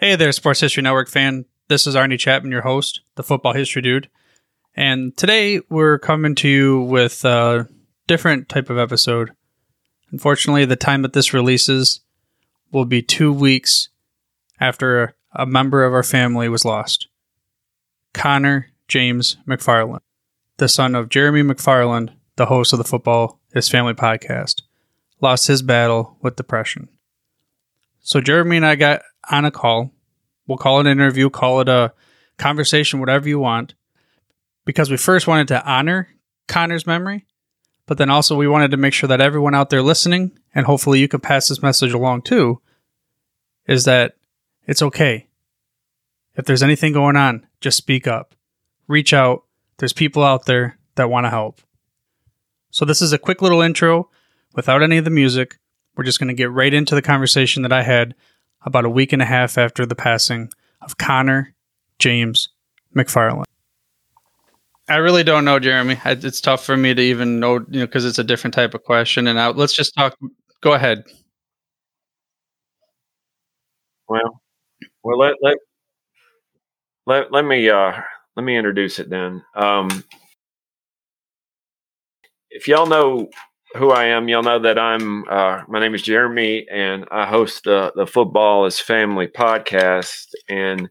Hey there, Sports History Network fan. This is Arnie Chapman, your host, the football history dude. And today we're coming to you with a different type of episode. Unfortunately, the time that this releases will be two weeks after a member of our family was lost Konnor James McFarlin, the son of Jeremy McFarlin, the host of the Football Is Family podcast, lost his battle with depression. So Jeremy and I got on a call. We'll call it an interview, call it a conversation, whatever you want, because we first wanted to honor Konnor's memory, but then also we wanted to make sure that everyone out there listening, and hopefully you can pass this message along too, is that it's okay. If there's anything going on, just speak up. Reach out. There's people out there that want to help. So, this is a quick little intro without any of the music. We're just going to get right into the conversation that I had about a week and a half after the passing of Konnor James McFarlin. I really don't know, Jeremy. It's tough for me to even know, you know, because it's a different type of question. And I, let's just talk. Go ahead. Well, well, let let let, let me uh, let me introduce it then. Um, if y'all know who I am, y'all know that I'm. Uh, my name is Jeremy, and I host the the Football is Family podcast. And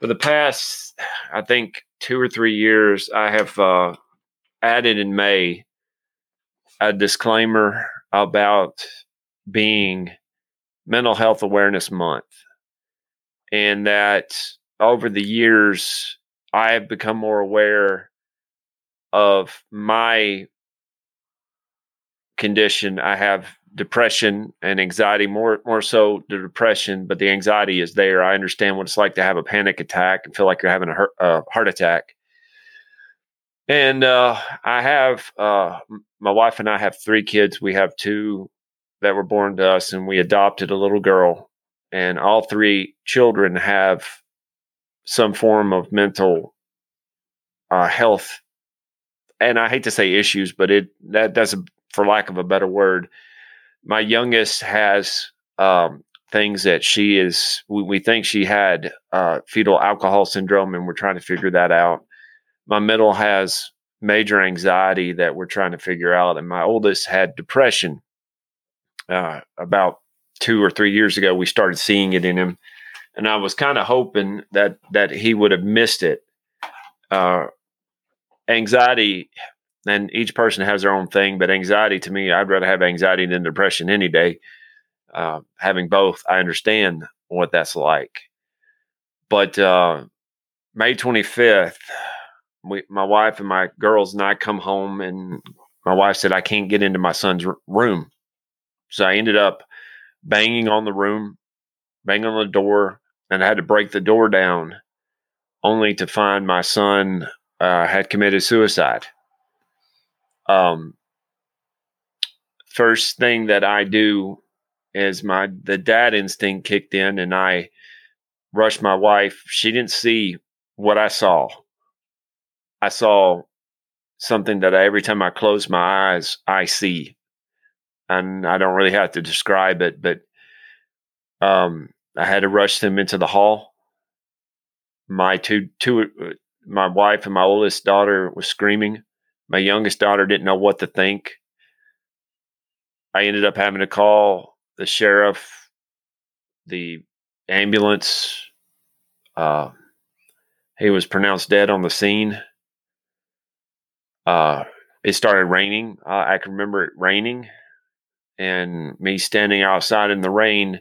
for the past, I think two or three years, I have uh, added in May a disclaimer about being Mental Health Awareness Month, and that over the years, I have become more aware of my condition. I have depression and anxiety, more more so the depression, but the anxiety is there. I understand what it's like to have a panic attack and feel like you're having a heart, uh, heart attack. And uh, I have uh, my wife and I have three kids. We have two that were born to us, and we adopted a little girl. And all three children have some form of mental uh, health and I hate to say issues, but it that that's for lack of a better word. My youngest has um, things that she is. We, we think she had uh, fetal alcohol syndrome, and we're trying to figure that out. My middle has major anxiety that we're trying to figure out, and my oldest had depression. Uh, about two or three years ago, we started seeing it in him, and I was kind of hoping that that he would have missed it. Uh, anxiety, and each person has their own thing, but anxiety to me, I'd rather have anxiety than depression any day. Uh, having both, I understand what that's like. But uh, May 25th, we, my wife and my girls and I come home, and my wife said, I can't get into my son's r- room. So I ended up banging on the room, banging on the door, and I had to break the door down only to find my son uh, had committed suicide. Um, first thing that I do is my the dad instinct kicked in, and I rushed my wife. She didn't see what I saw. I saw something that I, every time I close my eyes, I see, and I don't really have to describe it, but um, I had to rush them into the hall. My two two uh, my wife and my oldest daughter was screaming. My youngest daughter didn't know what to think. I ended up having to call the sheriff, the ambulance. Uh, he was pronounced dead on the scene. Uh, it started raining. Uh, I can remember it raining and me standing outside in the rain.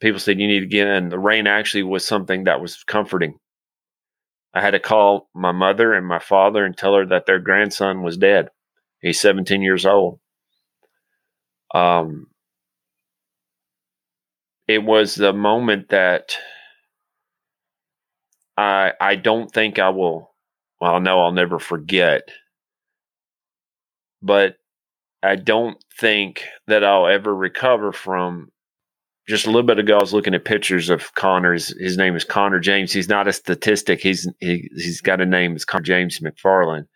People said, You need to get in. The rain actually was something that was comforting. I had to call my mother and my father and tell her that their grandson was dead. He's 17 years old. Um, it was the moment that I I don't think I will. Well, no, I'll never forget. But I don't think that I'll ever recover from just a little bit ago, I was looking at pictures of Konnor. His, name is Konnor James. He's not a statistic. He's he, he's got a name. It's Konnor James McFarlin.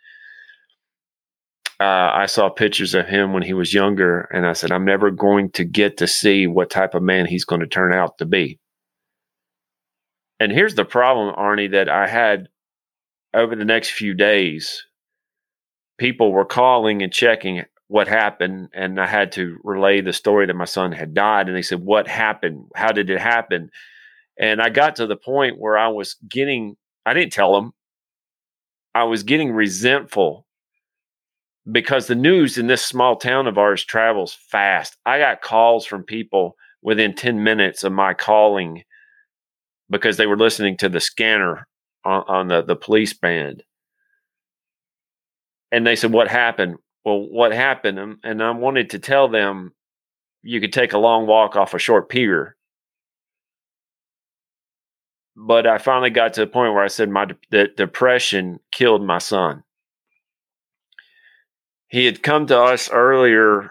Uh, I saw pictures of him when he was younger, and I said, I'm never going to get to see what type of man he's going to turn out to be. And here's the problem, Arnie, that I had over the next few days. People were calling and checking what happened, and I had to relay the story that my son had died. And they said, What happened? How did it happen? And I got to the point where I was getting, I didn't tell them, I was getting resentful because the news in this small town of ours travels fast. I got calls from people within 10 minutes of my calling because they were listening to the scanner on, on the, the police band. And they said, What happened? Well, what happened? Um, and I wanted to tell them you could take a long walk off a short pier but I finally got to the point where I said my the depression killed my son. He had come to us earlier a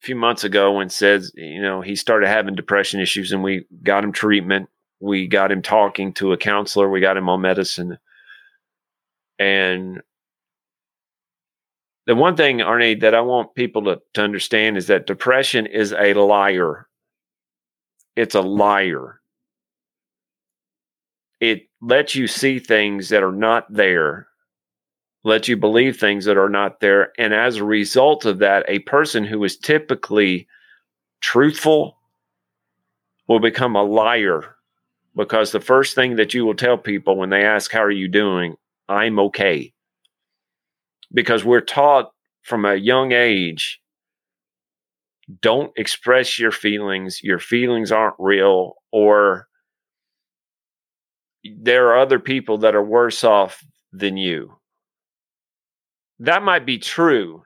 few months ago and said, you know, he started having depression issues and we got him treatment. We got him talking to a counselor. We got him on medicine. And the one thing, Arnie, that I want people to, to understand is that depression is a liar. It's a liar it lets you see things that are not there, lets you believe things that are not there. And as a result of that, a person who is typically truthful will become a liar because the first thing that you will tell people when they ask, How are you doing? I'm okay. Because we're taught from a young age don't express your feelings, your feelings aren't real, or there are other people that are worse off than you. That might be true.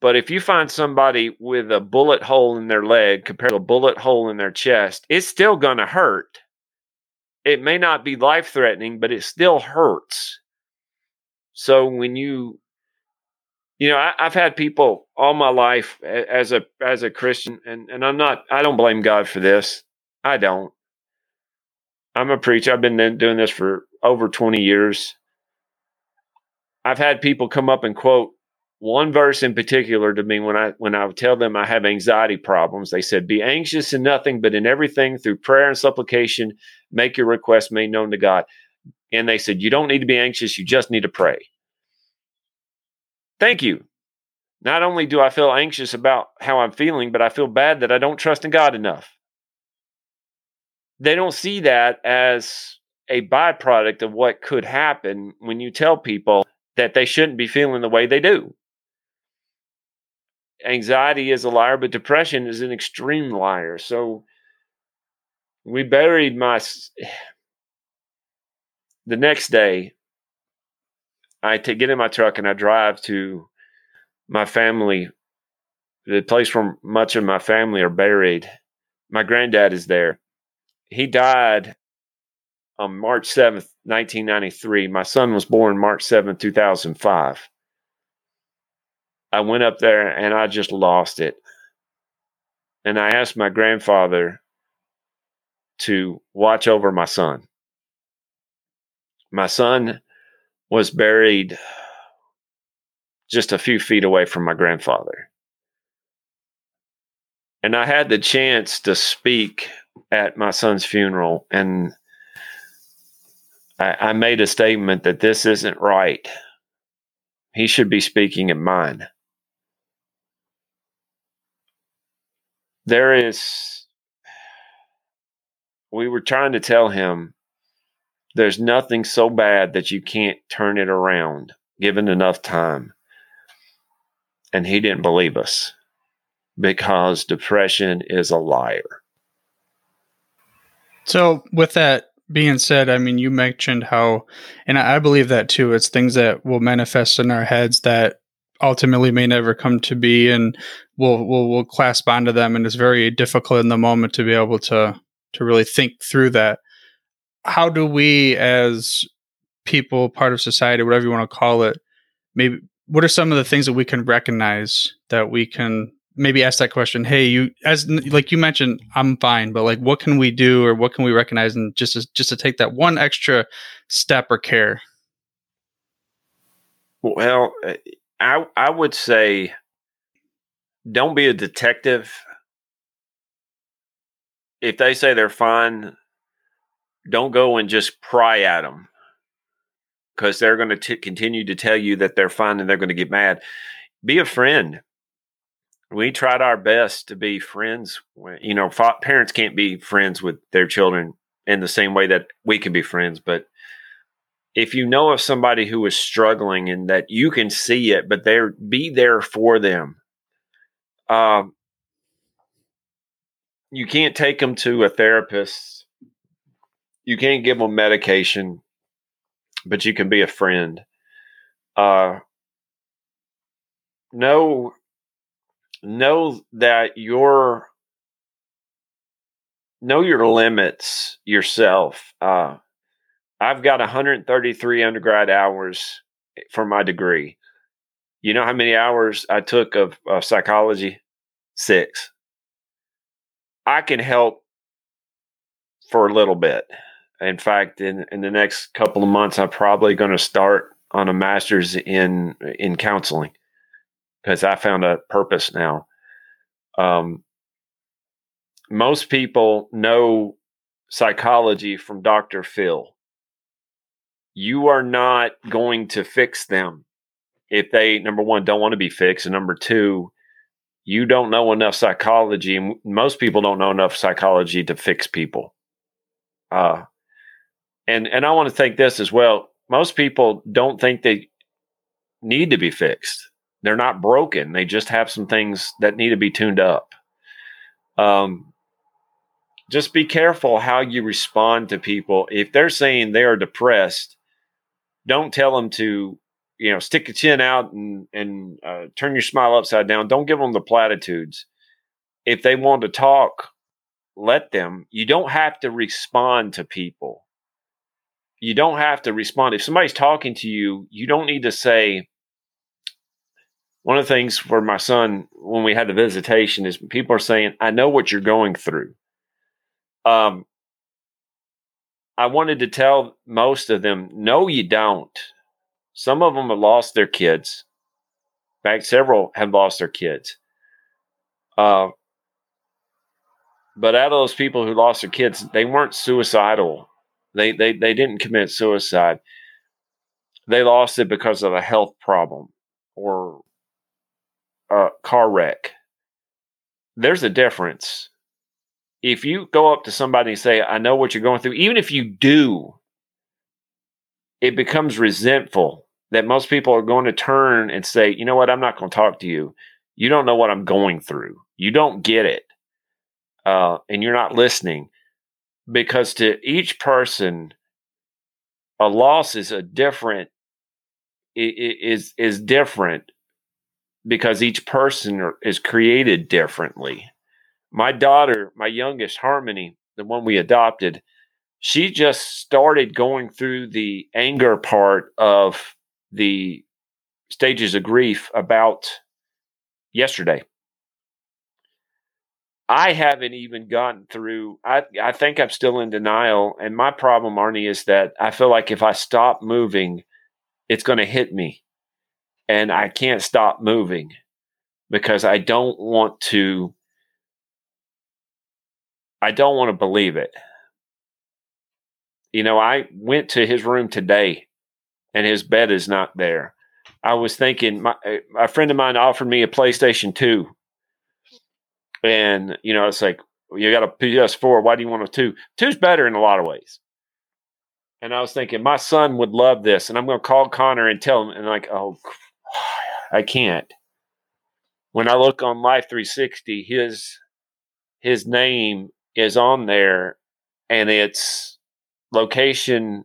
But if you find somebody with a bullet hole in their leg compared to a bullet hole in their chest, it's still going to hurt. It may not be life threatening, but it still hurts. So when you, you know, I, have had people all my life as a as a Christian, and and I'm not, I don't blame God for this. I don't. I'm a preacher. I've been doing this for over 20 years. I've had people come up and quote one verse in particular to me when I when I tell them I have anxiety problems. They said, "Be anxious in nothing, but in everything through prayer and supplication, make your requests made known to God." And they said, "You don't need to be anxious; you just need to pray." Thank you. Not only do I feel anxious about how I'm feeling, but I feel bad that I don't trust in God enough they don't see that as a byproduct of what could happen when you tell people that they shouldn't be feeling the way they do. Anxiety is a liar, but depression is an extreme liar. So we buried my. The next day, I t- get in my truck and I drive to my family, the place where much of my family are buried. My granddad is there he died on March 7th, 1993. My son was born March 7th, 2005. I went up there and I just lost it. And I asked my grandfather to watch over my son. My son was buried just a few feet away from my grandfather. And I had the chance to speak at my son's funeral, and I, I made a statement that this isn't right. He should be speaking in mine. There is, we were trying to tell him there's nothing so bad that you can't turn it around given enough time. And he didn't believe us because depression is a liar. So, with that being said, I mean, you mentioned how, and I believe that too. It's things that will manifest in our heads that ultimately may never come to be, and we'll we'll, we'll clasp onto them, and it's very difficult in the moment to be able to to really think through that. How do we, as people, part of society, whatever you want to call it, maybe what are some of the things that we can recognize that we can maybe ask that question hey you as like you mentioned i'm fine but like what can we do or what can we recognize and just to, just to take that one extra step or care? Well uh, i i would say don't be a detective. If they say they're fine, don't go and just pry at them because they're going to continue to tell you that they're fine and they're going to get mad. Be a friend. We tried our best to be friends. You know, parents can't be friends with their children in the same way that we can be friends, but if you know of somebody who is struggling and that you can see it, but there be there for them. Um, you can't take them to a therapist. You can't give them medication, but you can be a friend. Uh, know know that your know your limits yourself. Uh, I've got 133 undergrad hours for my degree. You know how many hours I took of, of psychology? Six. I can help for a little bit. In fact, in, in the next couple of months, I'm probably going to start on a master's in in counseling because I found a purpose now. Um, most people know psychology from Dr. Phil you are not going to fix them if they number one don't want to be fixed and number two you don't know enough psychology and most people don't know enough psychology to fix people uh and and i want to think this as well. Most people don't think they need to be fixed. They're not broken. They just have some things that need to be tuned up. Um just be careful how you respond to people. If they're saying they are depressed don't tell them to you know stick your chin out and and uh, turn your smile upside down. Don't give them the platitudes. If they want to talk let them. You don't have to respond to people you don't have to respond if somebody's talking to you you don't need to say one of the things for my son when we had the visitation is people are saying i know what you're going through um I wanted to tell most of them, no, you don't. Some of them have lost their kids. In fact, several have lost their kids. Uh, but out of those people who lost their kids, they weren't suicidal. They, they, they didn't commit suicide. They lost it because of a health problem or a car wreck. There's a difference if you go up to somebody and say, I know what you're going through, even if you do, it becomes resentful that most people are going to turn and say, you know what, I'm not going to talk to you. You don't know what I'm going through. You don't get it. Uh, and you're not listening. Because to each person, a loss is a different is is different because each person is created differently my daughter, my youngest, Harmony, the one we adopted, she just started going through the anger part of the stages of grief about yesterday. I haven't even gotten through. I I think I'm still in denial, and my problem, Arnie, is that I feel like if I stop moving, it's going to hit me, and I can't stop moving because I don't want to I don't want to believe it. You know, I went to his room today and his bed is not there. I was thinking, my, a friend of mine offered me a PlayStation 2. And, you know, it's like, you got a PS4. Why do you want a 2? Two's better in a lot of ways. And I was thinking, my son would love this. And I'm going to call Konnor and tell him, and like, oh, I can't. When I look on Life 360, his his name is on there and it's location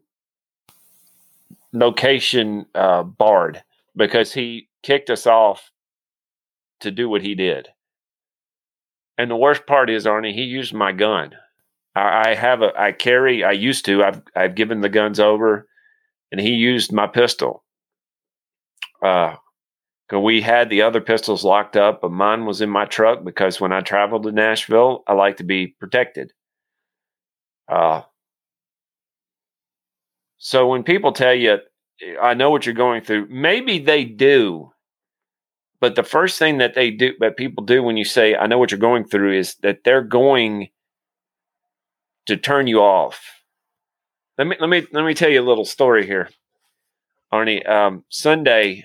location uh, barred because he kicked us off to do what he did. And the worst part is, Arnie, he used my gun. I, I have a, I carry, I used to, I've, I've given the guns over, and he used my pistol. Uh, we had the other pistols locked up, but mine was in my truck because when I travel to Nashville, I like to be protected. Uh, so when people tell you, I know what you're going through, maybe they do. But the first thing that they do, that people do when you say, I know what you're going through, is that they're going to turn you off. Let me let me let me tell you a little story here, Arnie. Um, Sunday,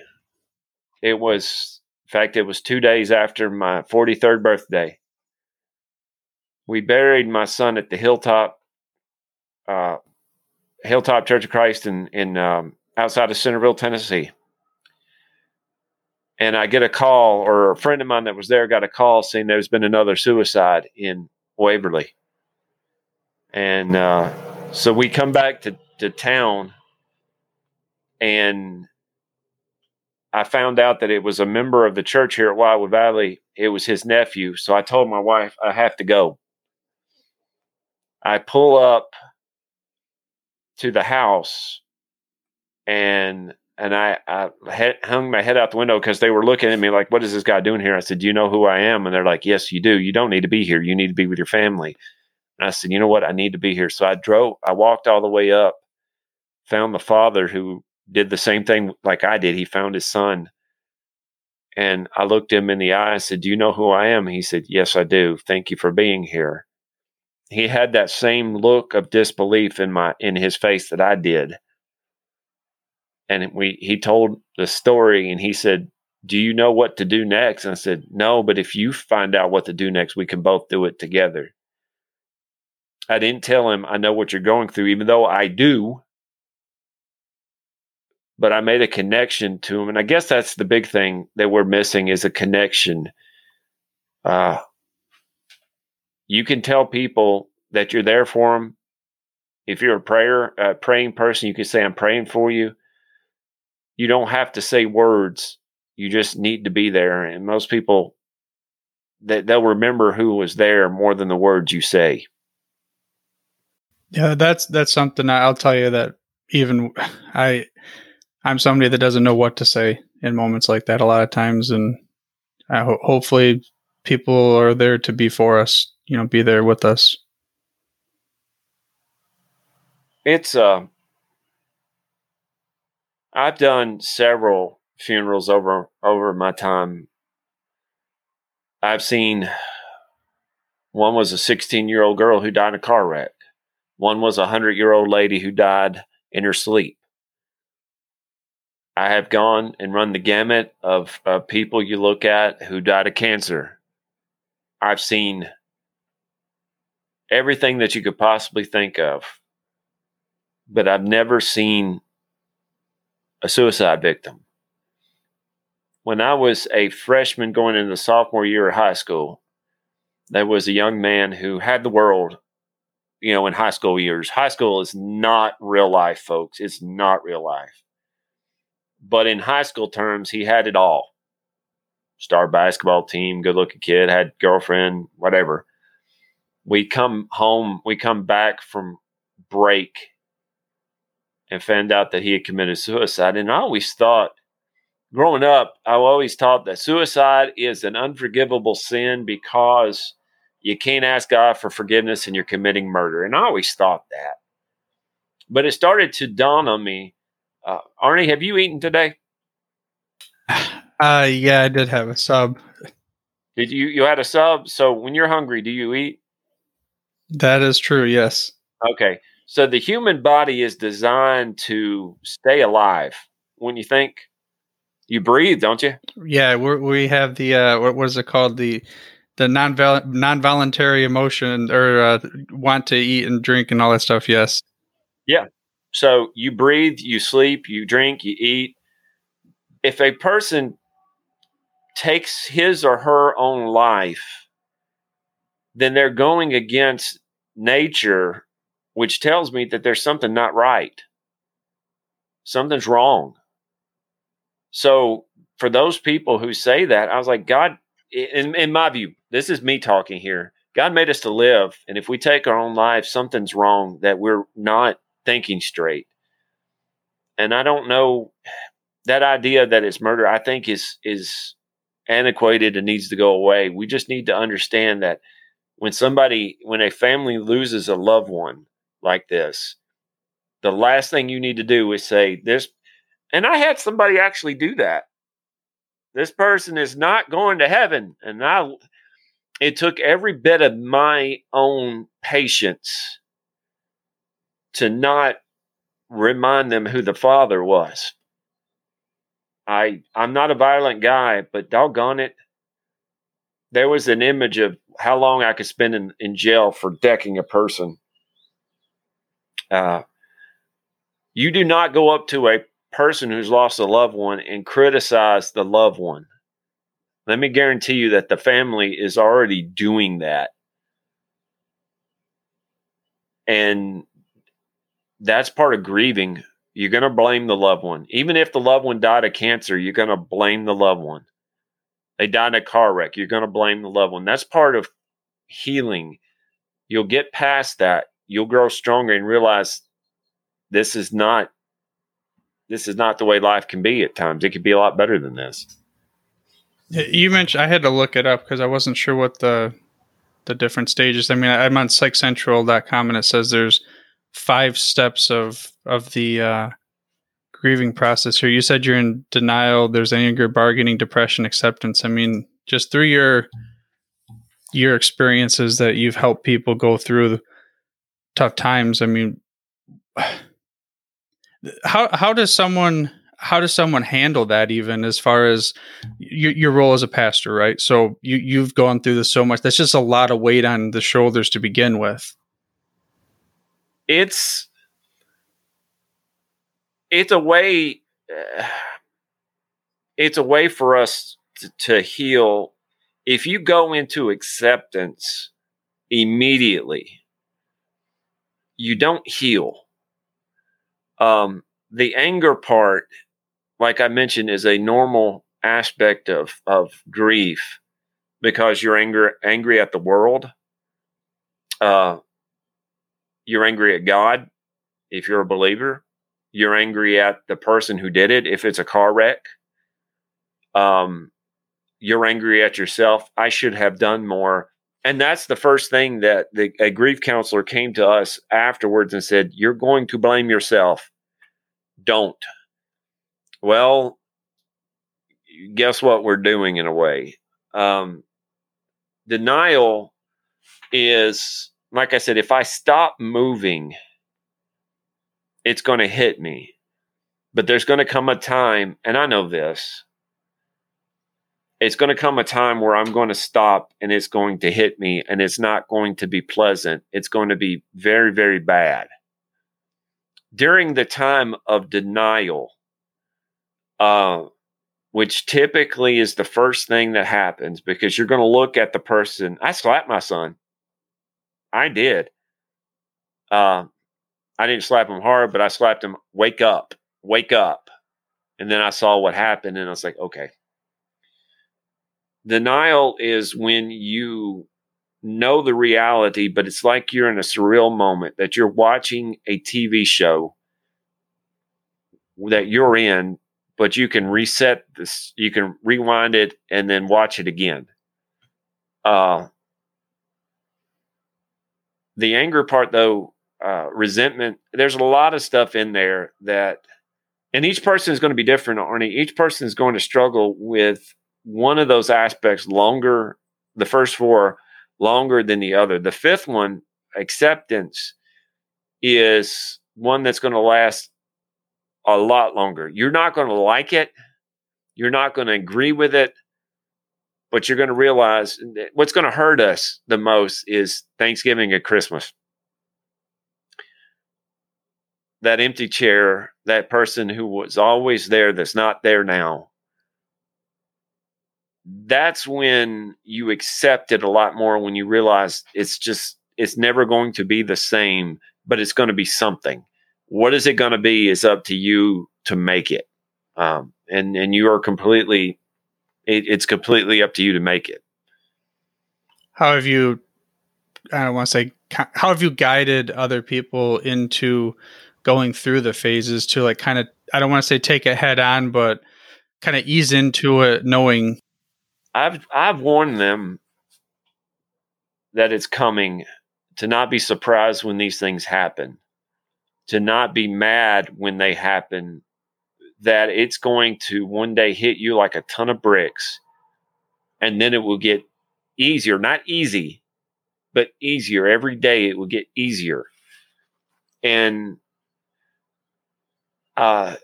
it was in fact it was two days after my forty third birthday. We buried my son at the Hilltop, uh, Hilltop Church of Christ in in um, outside of Centerville, Tennessee. And I get a call, or a friend of mine that was there got a call saying there's been another suicide in Waverly. And uh, so we come back to, to town, and I found out that it was a member of the church here at Wildwood Valley. It was his nephew. So I told my wife, I have to go. I pull up to the house and and I, I hung my head out the window because they were looking at me like, "What is this guy doing here?" I said, "Do you know who I am?" And they're like, "Yes, you do. You don't need to be here. You need to be with your family." And I said, "You know what? I need to be here." So I drove. I walked all the way up, found the father who did the same thing like I did. He found his son, and I looked him in the eye. I said, "Do you know who I am?" He said, "Yes, I do. Thank you for being here." He had that same look of disbelief in my in his face that I did and we he told the story and he said do you know what to do next? And i said no but if you find out what to do next we can both do it together. I didn't tell him i know what you're going through even though i do. But i made a connection to him and i guess that's the big thing that we're missing is a connection. Uh, you can tell people that you're there for them if you're a prayer a praying person you can say i'm praying for you you don't have to say words. You just need to be there. And most people that they'll remember who was there more than the words you say. Yeah, that's that's something I'll tell you that even I I'm somebody that doesn't know what to say in moments like that a lot of times and I ho- hopefully people are there to be for us, you know, be there with us. It's uh I've done several funerals over over my time. I've seen one was a 16 year old girl who died in a car wreck. One was a 100 year old lady who died in her sleep. I have gone and run the gamut of, of people you look at who died of cancer. I've seen everything that you could possibly think of, but I've never seen a suicide victim. When I was a freshman going into the sophomore year of high school, there was a young man who had the world, you know, in high school years. High school is not real life, folks. It's not real life. But in high school terms, he had it all star basketball team, good looking kid, had girlfriend, whatever. We come home, we come back from break and found out that he had committed suicide. And I always thought, growing up, I always thought that suicide is an unforgivable sin because you can't ask God for forgiveness and you're committing murder. And I always thought that. But it started to dawn on me. Uh, Arnie, have you eaten today? Uh, yeah, I did have a sub. Did you? You had a sub. So when you're hungry, do you eat? That is true. Yes. Okay. So the human body is designed to stay alive. When you think you breathe, don't you? Yeah, we we have the uh, what was it called the the non non voluntary emotion or uh, want to eat and drink and all that stuff. Yes. Yeah. So you breathe, you sleep, you drink, you eat. If a person takes his or her own life, then they're going against nature which tells me that there's something not right. Something's wrong. So for those people who say that, I was like, God, in, in my view, this is me talking here. God made us to live, and if we take our own life, something's wrong that we're not thinking straight. And I don't know that idea that it's murder. I think is is antiquated and needs to go away. We just need to understand that when somebody, when a family loses a loved one, like this, the last thing you need to do is say this. And I had somebody actually do that. This person is not going to heaven. And I, it took every bit of my own patience to not remind them who the father was. I I'm not a violent guy, but doggone it, there was an image of how long I could spend in, in jail for decking a person. Uh, you do not go up to a person who's lost a loved one and criticize the loved one. Let me guarantee you that the family is already doing that. And that's part of grieving. You're going to blame the loved one. Even if the loved one died of cancer, you're going to blame the loved one. They died in a car wreck, you're going to blame the loved one. That's part of healing. You'll get past that. You'll grow stronger and realize this is not this is not the way life can be at times. It could be a lot better than this. You mentioned I had to look it up because I wasn't sure what the the different stages. I mean, I'm on psychcentral.com and it says there's five steps of of the uh, grieving process here. You said you're in denial. There's anger, bargaining, depression, acceptance. I mean, just through your your experiences that you've helped people go through tough times. I mean, how how does someone how does someone handle that even as far as your, your role as a pastor right so you you've gone through this so much that's just a lot of weight on the shoulders to begin with it's it's a way uh, it's a way for us to, to heal if you go into acceptance immediately you don't heal um, the anger part, like I mentioned, is a normal aspect of of grief because you're angry angry at the world. Uh, you're angry at God if you're a believer. You're angry at the person who did it if it's a car wreck. Um, you're angry at yourself. I should have done more. And that's the first thing that the, a grief counselor came to us afterwards and said, You're going to blame yourself don't. Well, guess what we're doing in a way? Um, denial is, like I said, if I stop moving, it's going to hit me. But there's going to come a time, and I know this, it's going to come a time where I'm going to stop and it's going to hit me and it's not going to be pleasant. It's going to be very, very bad during the time of denial, uh, which typically is the first thing that happens because you're going to look at the person. I slapped my son. I did. Uh, I didn't slap him hard, but I slapped him, wake up, wake up. And then I saw what happened and I was like, okay. Denial is when you know the reality, but it's like you're in a surreal moment that you're watching a TV show that you're in, but you can reset this, you can rewind it and then watch it again. Uh, the anger part, though, uh, resentment, there's a lot of stuff in there that, and each person is going to be different, Arnie. Each person is going to struggle with one of those aspects longer, the first four longer than the other. The fifth one, acceptance, is one that's going to last a lot longer. You're not going to like it. You're not going to agree with it. But you're going to realize what's going to hurt us the most is Thanksgiving and Christmas. That empty chair, that person who was always there that's not there now that's when you accept it a lot more when you realize it's just it's never going to be the same but it's going to be something. What is it going to be is up to you to make it. Um, and and you are completely it, it's completely up to you to make it. How have you i don't want to say how have you guided other people into going through the phases to like kind of i don't want to say take it head on but kind of ease into it knowing I've I've warned them that it's coming to not be surprised when these things happen, to not be mad when they happen, that it's going to one day hit you like a ton of bricks, and then it will get easier, not easy, but easier. Every day it will get easier. and uh,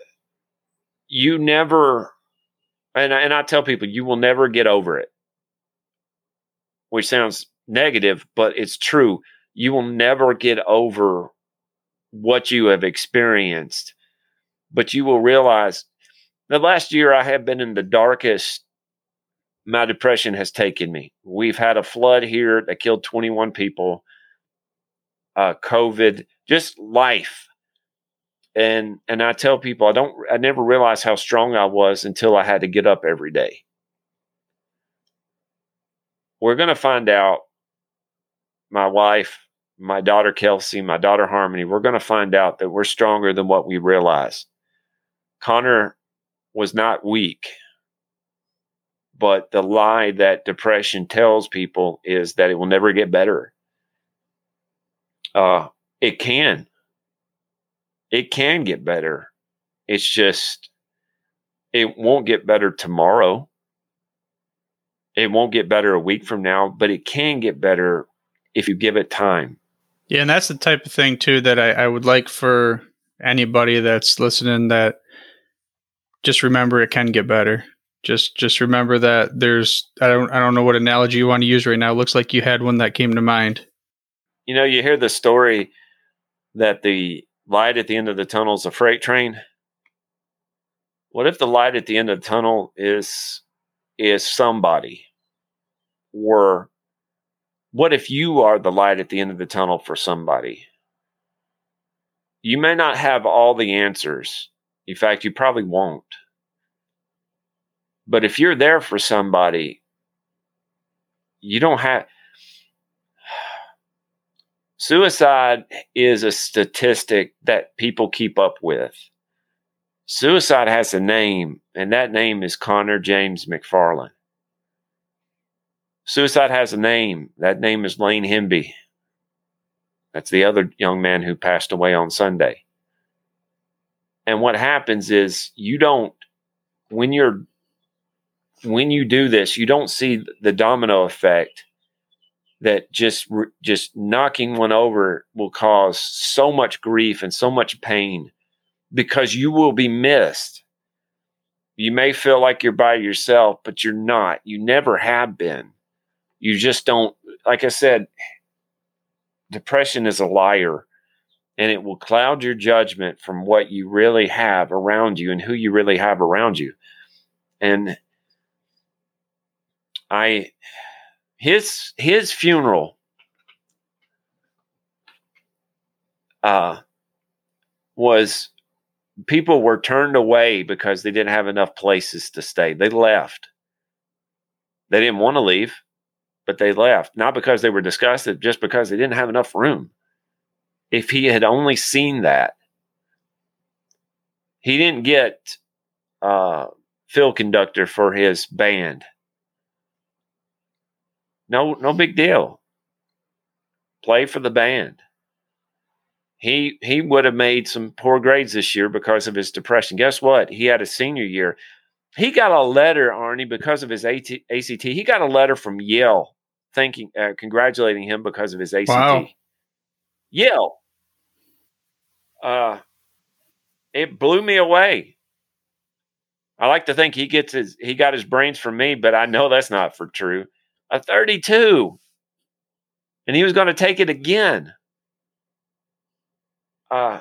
you never, and and I tell people you will never get over it, which sounds negative, but it's true. You will never get over what you have experienced, but you will realize the last year I have been in the darkest my depression has taken me. We've had a flood here that killed 21 people, uh, COVID, just life. And and I tell people I don't I never realized how strong I was until I had to get up every day. We're gonna find out my wife, my daughter Kelsey, my daughter Harmony, we're gonna find out that we're stronger than what we realize. Konnor was not weak but the lie that depression tells people is that it will never get better. Uh, it can. It can get better. It's just, it won't get better tomorrow. It won't get better a week from now, but it can get better if you give it time. Yeah, and that's the type of thing too that I, I would like for anybody that's listening that just remember it can get better just just remember that there's I don't I don't know what analogy you want to use right now. It looks like you had one that came to mind. You know, you hear the story that the light at the end of the tunnel is a freight train. What if the light at the end of the tunnel is is somebody? Or what if you are the light at the end of the tunnel for somebody? You may not have all the answers. In fact, you probably won't but if you're there for somebody, you don't have. Suicide is a statistic that people keep up with. Suicide has a name, and that name is Konnor James McFarlin. Suicide has a name. That name is Lane Hemby. That's the other young man who passed away on Sunday. And what happens is you don't, when you're when you do this, you don't see the domino effect that just just knocking one over will cause so much grief and so much pain because you will be missed. You may feel like you're by yourself, but you're not. You never have been. You just don't like I said depression is a liar and it will cloud your judgment from what you really have around you and who you really have around you. And I his his funeral uh was people were turned away because they didn't have enough places to stay. They left. They didn't want to leave, but they left. Not because they were disgusted, just because they didn't have enough room. If he had only seen that, he didn't get uh, field conductor for his band. No, no big deal. Play for the band. He he would have made some poor grades this year because of his depression. Guess what? He had a senior year. He got a letter, Arnie, because of his AT, ACT. He got a letter from Yale, thanking, uh, congratulating him because of his ACT. Wow. Yale. Uh, it blew me away. I like to think he gets his he got his brains from me, but I know that's not for true a 32. And he was going to take it again. Uh,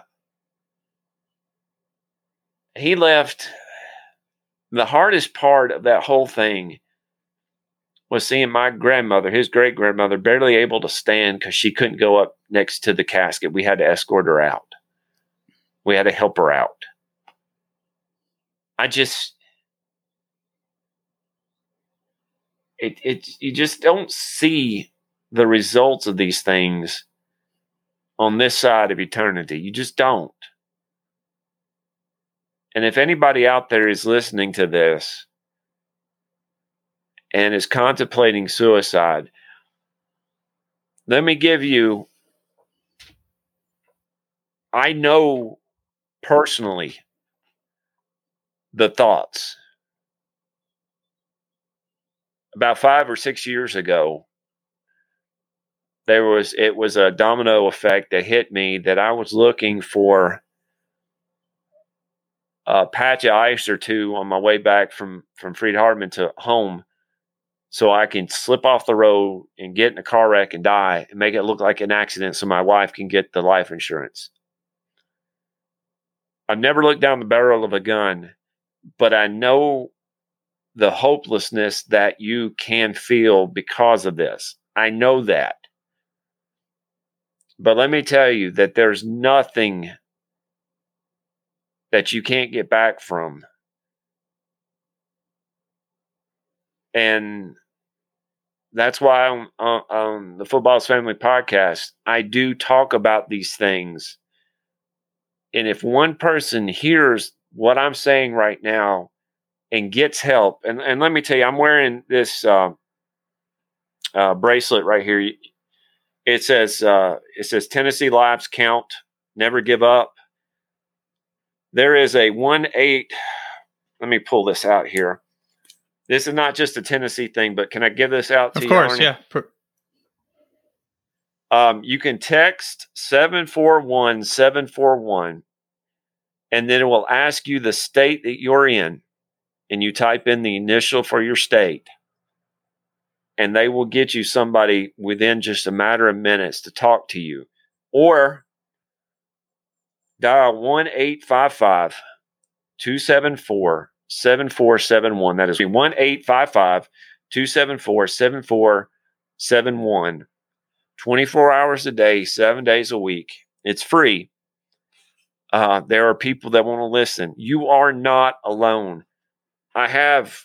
he left the hardest part of that whole thing was seeing my grandmother, his great grandmother, barely able to stand because she couldn't go up next to the casket. We had to escort her out. We had to help her out. I just it, it you just don't see the results of these things on this side of eternity. You just don't. And if anybody out there is listening to this and is contemplating suicide, let me give you, I know personally the thoughts about five or six years ago, there was it was a domino effect that hit me that I was looking for a patch of ice or two on my way back from from Freed-Hardeman to home so I can slip off the road and get in a car wreck and die and make it look like an accident so my wife can get the life insurance. I've never looked down the barrel of a gun, but I know the hopelessness that you can feel because of this. I know that. But let me tell you that there's nothing that you can't get back from. And that's why on, on, the Football's Family podcast, I do talk about these things. And if one person hears what I'm saying right now and gets help, and, and let me tell you, I'm wearing this uh, uh, bracelet right here. It says uh, it says Tennessee lives count, never give up. There is a one eight. Let me pull this out here. This is not just a Tennessee thing, but can I give this out to of you? Of course, Arnie? yeah. Um, you can text 741 741, and then it will ask you the state that you're in, and you type in the initial for your state, and they will get you somebody within just a matter of minutes to talk to you. Or dial 1 855 274 7471. That is 1 855 274 7471. 24 hours a day, seven days a week. It's free. Uh, there are people that want to listen. You are not alone. I have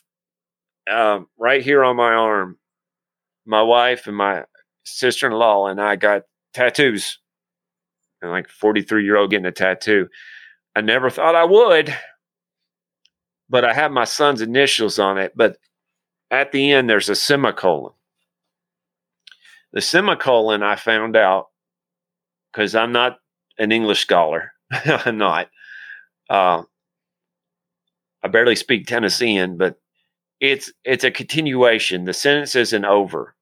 uh, right here on my arm, my wife and my sister in law and I got tattoos. And like 43 year old getting a tattoo. I never thought I would, but I have my son's initials on it. But at the end, there's a semicolon. The semicolon I found out because I'm not an English scholar. I'm not. Uh, I barely speak Tennessean, but it's it's a continuation. The sentence isn't over.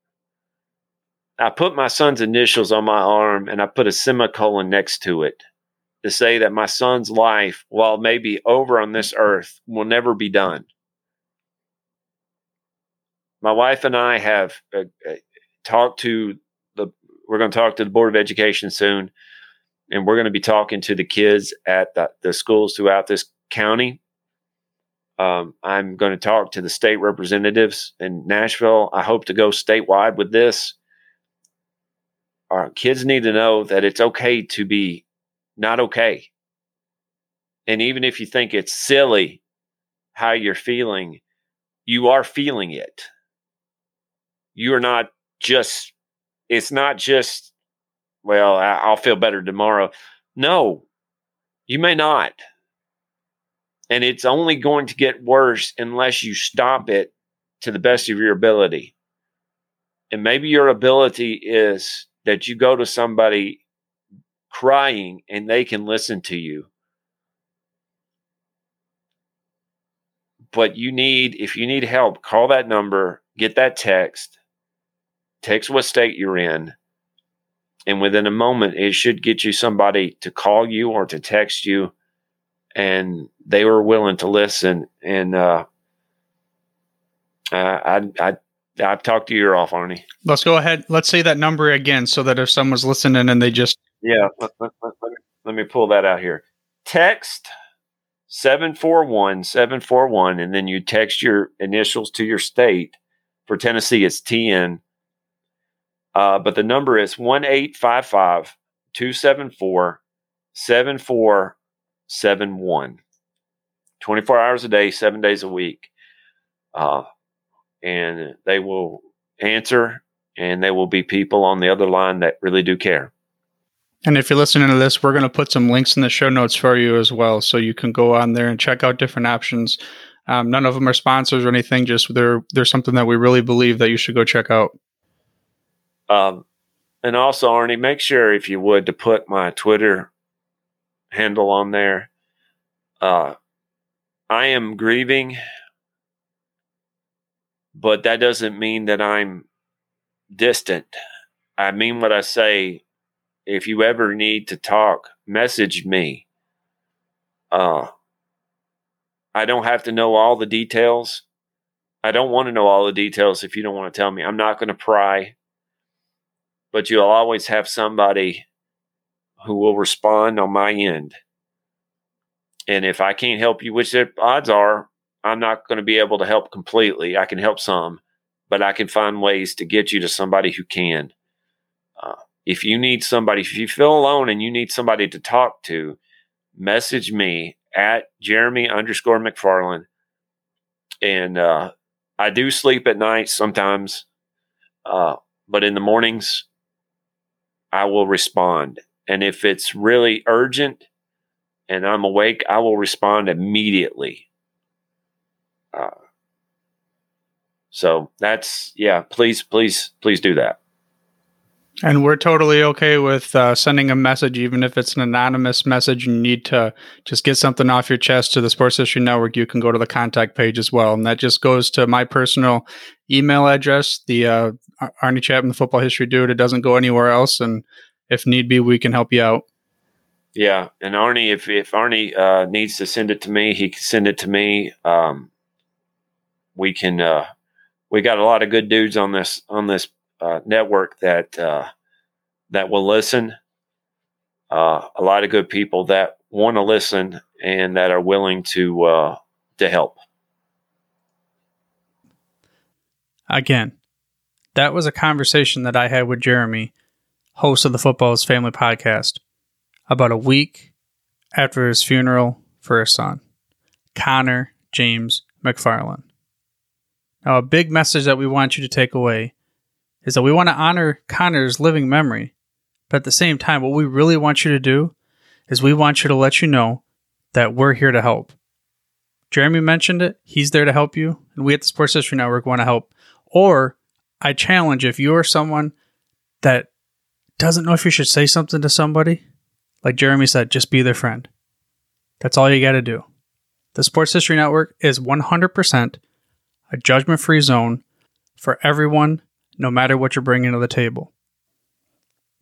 I put my son's initials on my arm and I put a semicolon next to it to say that my son's life, while maybe over on this earth, will never be done. My wife and I have uh, uh, talked to the, we're going to talk to the Board of Education soon, and we're going to be talking to the kids at the, the schools throughout this county. Um, I'm going to talk to the state representatives in Nashville. I hope to go statewide with this. Our kids need to know that it's okay to be not okay. And even if you think it's silly how you're feeling, you are feeling it. You are not just, it's not just, well, I'll feel better tomorrow. No, you may not. And it's only going to get worse unless you stop it to the best of your ability. And maybe your ability is that you go to somebody crying and they can listen to you. But you need, if you need help, call that number, get that text, text what state you're in, and within a moment, it should get you somebody to call you or to text you. And they were willing to listen. And uh, I, I, I've talked to your off, Arnie. Let's go ahead. Let's say that number again so that if someone's listening and they just. Yeah, let, let, let, me, let me pull that out here. Text 741 741, and then you text your initials to your state. For Tennessee, it's TN. Uh, but the number is 1 855 274 7471. 24 hours a day, seven days a week. Uh, and they will answer, and there will be people on the other line that really do care. And if you're listening to this, we're going to put some links in the show notes for you as well. So you can go on there and check out different options. Um, none of them are sponsors or anything, just they're, they're something that we really believe that you should go check out. Um, and also, Arnie, make sure, if you would, to put my Twitter handle on there. Uh, I am grieving, but that doesn't mean that I'm distant. I mean what I say. If you ever need to talk, message me. Uh, I don't have to know all the details. I don't want to know all the details if you don't want to tell me. I'm not going to pry, but you'll always have somebody who will respond on my end. And if I can't help you, which the odds are, I'm not going to be able to help completely. I can help some, but I can find ways to get you to somebody who can. Uh, if you need somebody, if you feel alone and you need somebody to talk to, message me at Jeremy underscore McFarlin. And uh, I do sleep at night sometimes, uh, but in the mornings, I will respond. And if it's really urgent and I'm awake, I will respond immediately. Uh, so that's, yeah, please, please, please do that. And we're totally okay with uh, sending a message, even if it's an anonymous message you need to just get something off your chest to the Sports History Network. You can go to the contact page as well. And that just goes to my personal email address, the uh, Arnie Chapman, the football history dude. It doesn't go anywhere else. And if need be, we can help you out. Yeah. And Arnie, if, if Arnie uh, needs to send it to me, he can send it to me. Um, we can, uh, we got a lot of good dudes on this, on this uh, network that uh, that will listen. Uh, a lot of good people that want to listen and that are willing to uh, to help. Again, that was a conversation that I had with Jeremy, host of the Football's Family podcast, about a week after his funeral for his son, Konnor James McFarlin. Now, a big message that we want you to take away is that we want to honor Konnor's living memory. But at the same time, what we really want you to do is we want you to let you know that we're here to help. Jeremy mentioned it. He's there to help you. And we at the Sports History Network want to help. Or I challenge if you're someone that doesn't know if you should say something to somebody, like Jeremy said, just be their friend. That's all you got to do. The Sports History Network is 100% a judgment free zone for everyone no matter what you're bringing to the table.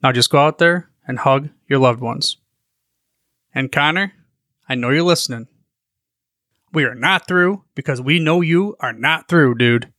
Now just go out there and hug your loved ones. And Konnor, I know you're listening. We are not through because we know you are not through, dude.